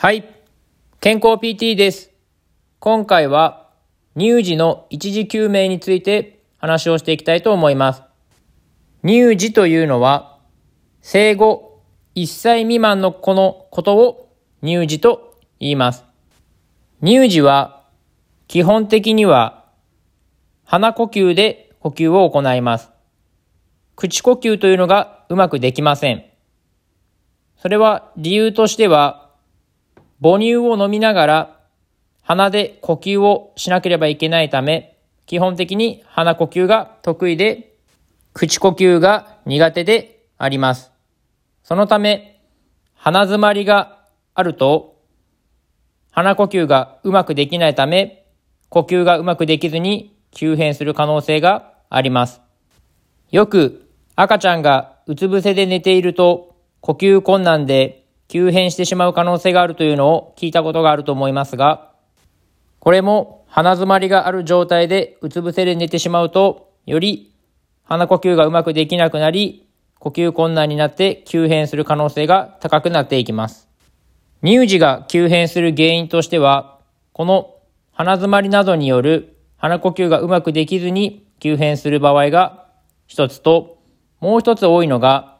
はい。健康 PT です。今回は乳児の一時救命について話をしていきたいと思います。乳児というのは生後1歳未満の子のことを乳児と言います。乳児は基本的には鼻呼吸で呼吸を行います。口呼吸というのがうまくできません。それは理由としては母乳を飲みながら鼻で呼吸をしなければいけないため、基本的に鼻呼吸が得意で、口呼吸が苦手であります。そのため、鼻詰まりがあると、鼻呼吸がうまくできないため、呼吸がうまくできずに急変する可能性があります。よく赤ちゃんがうつ伏せで寝ていると呼吸困難で急変してしまう可能性があるというのを聞いたことがあると思いますが、これも鼻詰まりがある状態でうつ伏せで寝てしまうと、より鼻呼吸がうまくできなくなり、呼吸困難になって急変する可能性が高くなっていきます。乳児が急変する原因としては、この鼻詰まりなどによる鼻呼吸がうまくできずに急変する場合が一つと、もう一つ多いのが、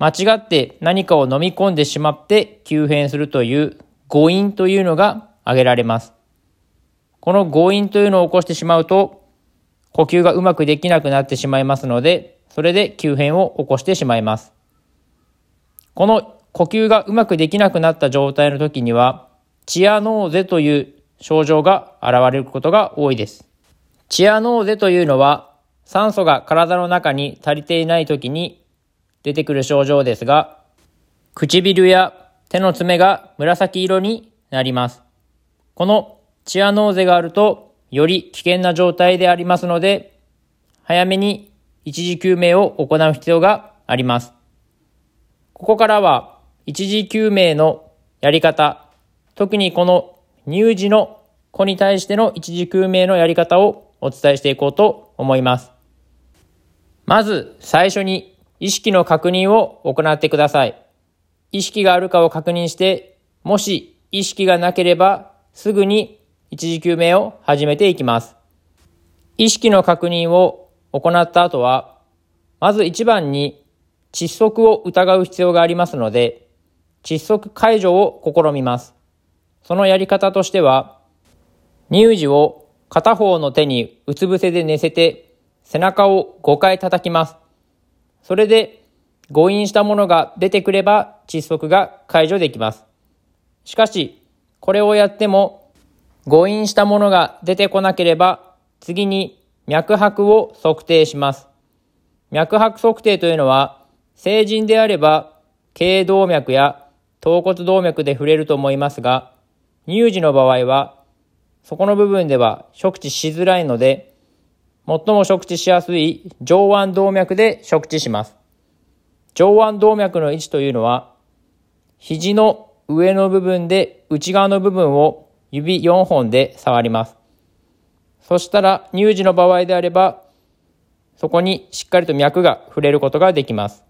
間違って何かを飲み込んでしまって急変するという誤飲というのが挙げられます。この誤飲というのを起こしてしまうと、呼吸がうまくできなくなってしまいますので、それで急変を起こしてしまいます。この呼吸がうまくできなくなった状態の時には、チアノーゼという症状が現れることが多いです。チアノーゼというのは、酸素が体の中に足りていない時に出てくる症状ですが、唇や手の爪が紫色になります。このチアノーゼがあると、より危険な状態でありますので、早めに一時救命を行う必要があります。ここからは、一時救命のやり方、特にこの乳児の子に対しての一時救命のやり方をお伝えしていこうと思います。まず最初に意識の確認を行ってください。意識があるかを確認して、もし意識がなければすぐに一時救命を始めていきます。意識の確認を行った後は、まず一番に窒息を疑う必要がありますので、窒息解除を試みます。そのやり方としては、乳児を片方の手にうつ伏せで寝せて、背中を5回叩きます。それで誤飲したものが出てくれば窒息が解除できます。しかし、これをやっても誤飲したものが出てこなければ次に脈拍を測定します。脈拍測定というのは成人であれば頸動脈や頭骨動脈で触れると思いますが、乳児の場合はそこの部分では触知しづらいので、最も触知しやすい上腕動脈で触知します。上腕動脈の位置というのは、肘の上の部分で内側の部分を指4本で触ります。そしたら乳児の場合であれば、そこにしっかりと脈が触れることができます。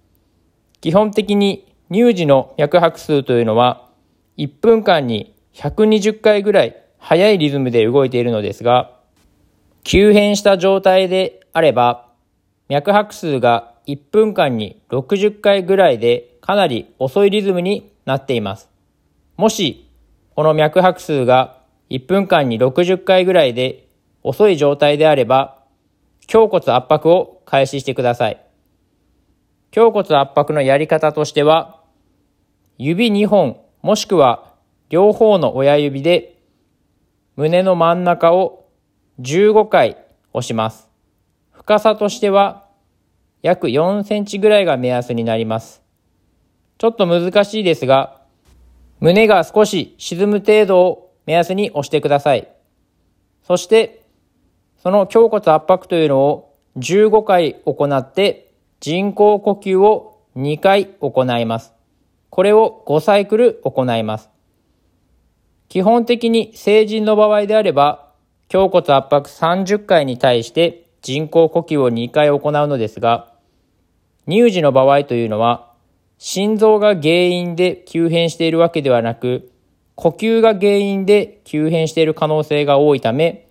基本的に乳児の脈拍数というのは、1分間に120回ぐらい速いリズムで動いているのですが、急変した状態であれば、脈拍数が1分間に60回ぐらいでかなり遅いリズムになっています。もし、この脈拍数が1分間に60回ぐらいで遅い状態であれば、胸骨圧迫を開始してください。胸骨圧迫のやり方としては、指2本もしくは両方の親指で胸の真ん中を15回押します。深さとしては約4センチぐらいが目安になります。ちょっと難しいですが、胸が少し沈む程度を目安に押してください。そして、その胸骨圧迫というのを15回行って人工呼吸を2回行います。これを5サイクル行います。基本的に成人の場合であれば、胸骨圧迫30回に対して人工呼吸を2回行うのですが、乳児の場合というのは、心臓が原因で急変しているわけではなく、呼吸が原因で急変している可能性が多いため、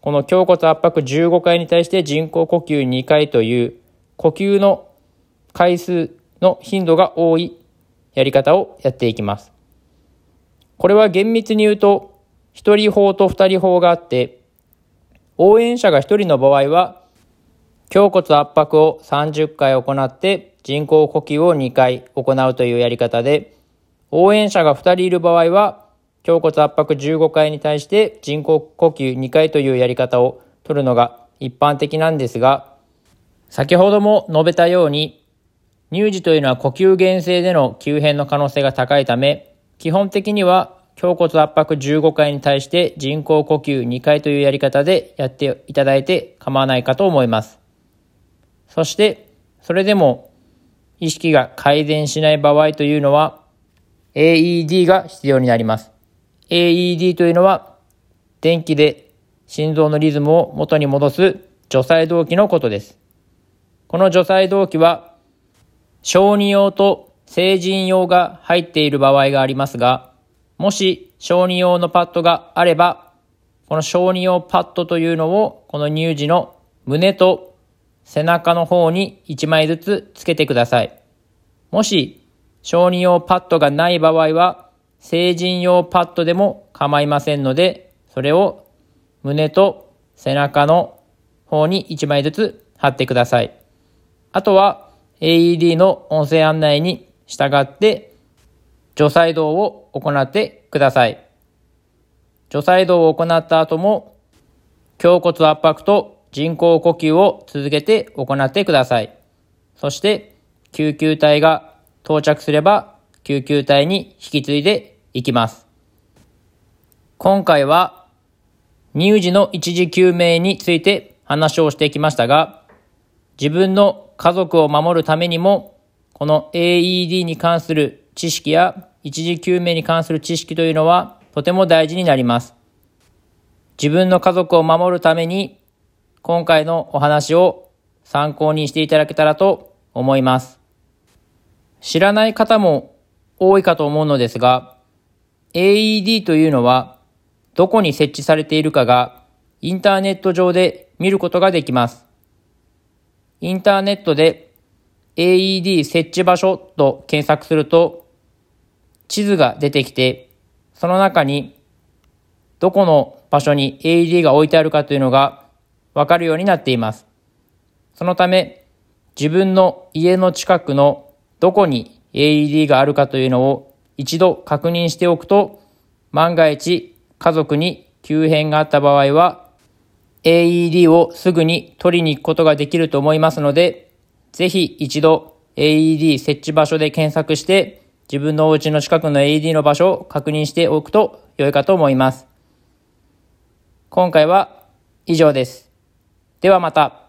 この胸骨圧迫15回に対して人工呼吸2回という呼吸の回数の頻度が多いやり方をやっていきます。これは厳密に言うと、1人法と2人法があって、応援者が1人の場合は、胸骨圧迫を30回行って人工呼吸を2回行うというやり方で、応援者が2人いる場合は、胸骨圧迫15回に対して人工呼吸2回というやり方を取るのが一般的なんですが、先ほども述べたように、乳児というのは呼吸原性での急変の可能性が高いため、基本的には胸骨圧迫15回に対して人工呼吸2回というやり方でやっていただいて構わないかと思います。そして、それでも意識が改善しない場合というのは AED が必要になります。AED というのは電気で心臓のリズムを元に戻す除細動器のことです。この除細動器は小児用と成人用が入っている場合がありますが、もし小児用のパッドがあれば、この小児用パッドというのをこの乳児の胸と背中の方に1枚ずつつけてください。もし、小児用パッドがない場合は、成人用パッドでも構いませんので、それを胸と背中の方に1枚ずつ貼ってください。あとは AED の音声案内に従って除細動を行ってください。除細動を行った後も胸骨圧迫と人工呼吸を続けて行ってください。そして、救急隊が到着すれば、救急隊に引き継いでいきます。今回は、乳児の一時救命について話をしてきましたが、自分の家族を守るためにも、この AED に関する知識や一時救命に関する知識というのはとても大事になります。自分の家族を守るために今回のお話を参考にしていただけたらと思います。知らない方も多いかと思うのですが、AED というのはどこに設置されているかがインターネット上で見ることができます。インターネットで AED 設置場所と検索すると地図が出てきて、その中にどこの場所に AED が置いてあるかというのがわかるようになっています。そのため、自分の家の近くのどこに AED があるかというのを一度確認しておくと、万が一家族に急変があった場合は、AED をすぐに取りに行くことができると思いますので、ぜひ一度 AED 設置場所で検索して、自分のお家の近くの AED の場所を確認しておくと良いかと思います。今回は以上です。ではまた。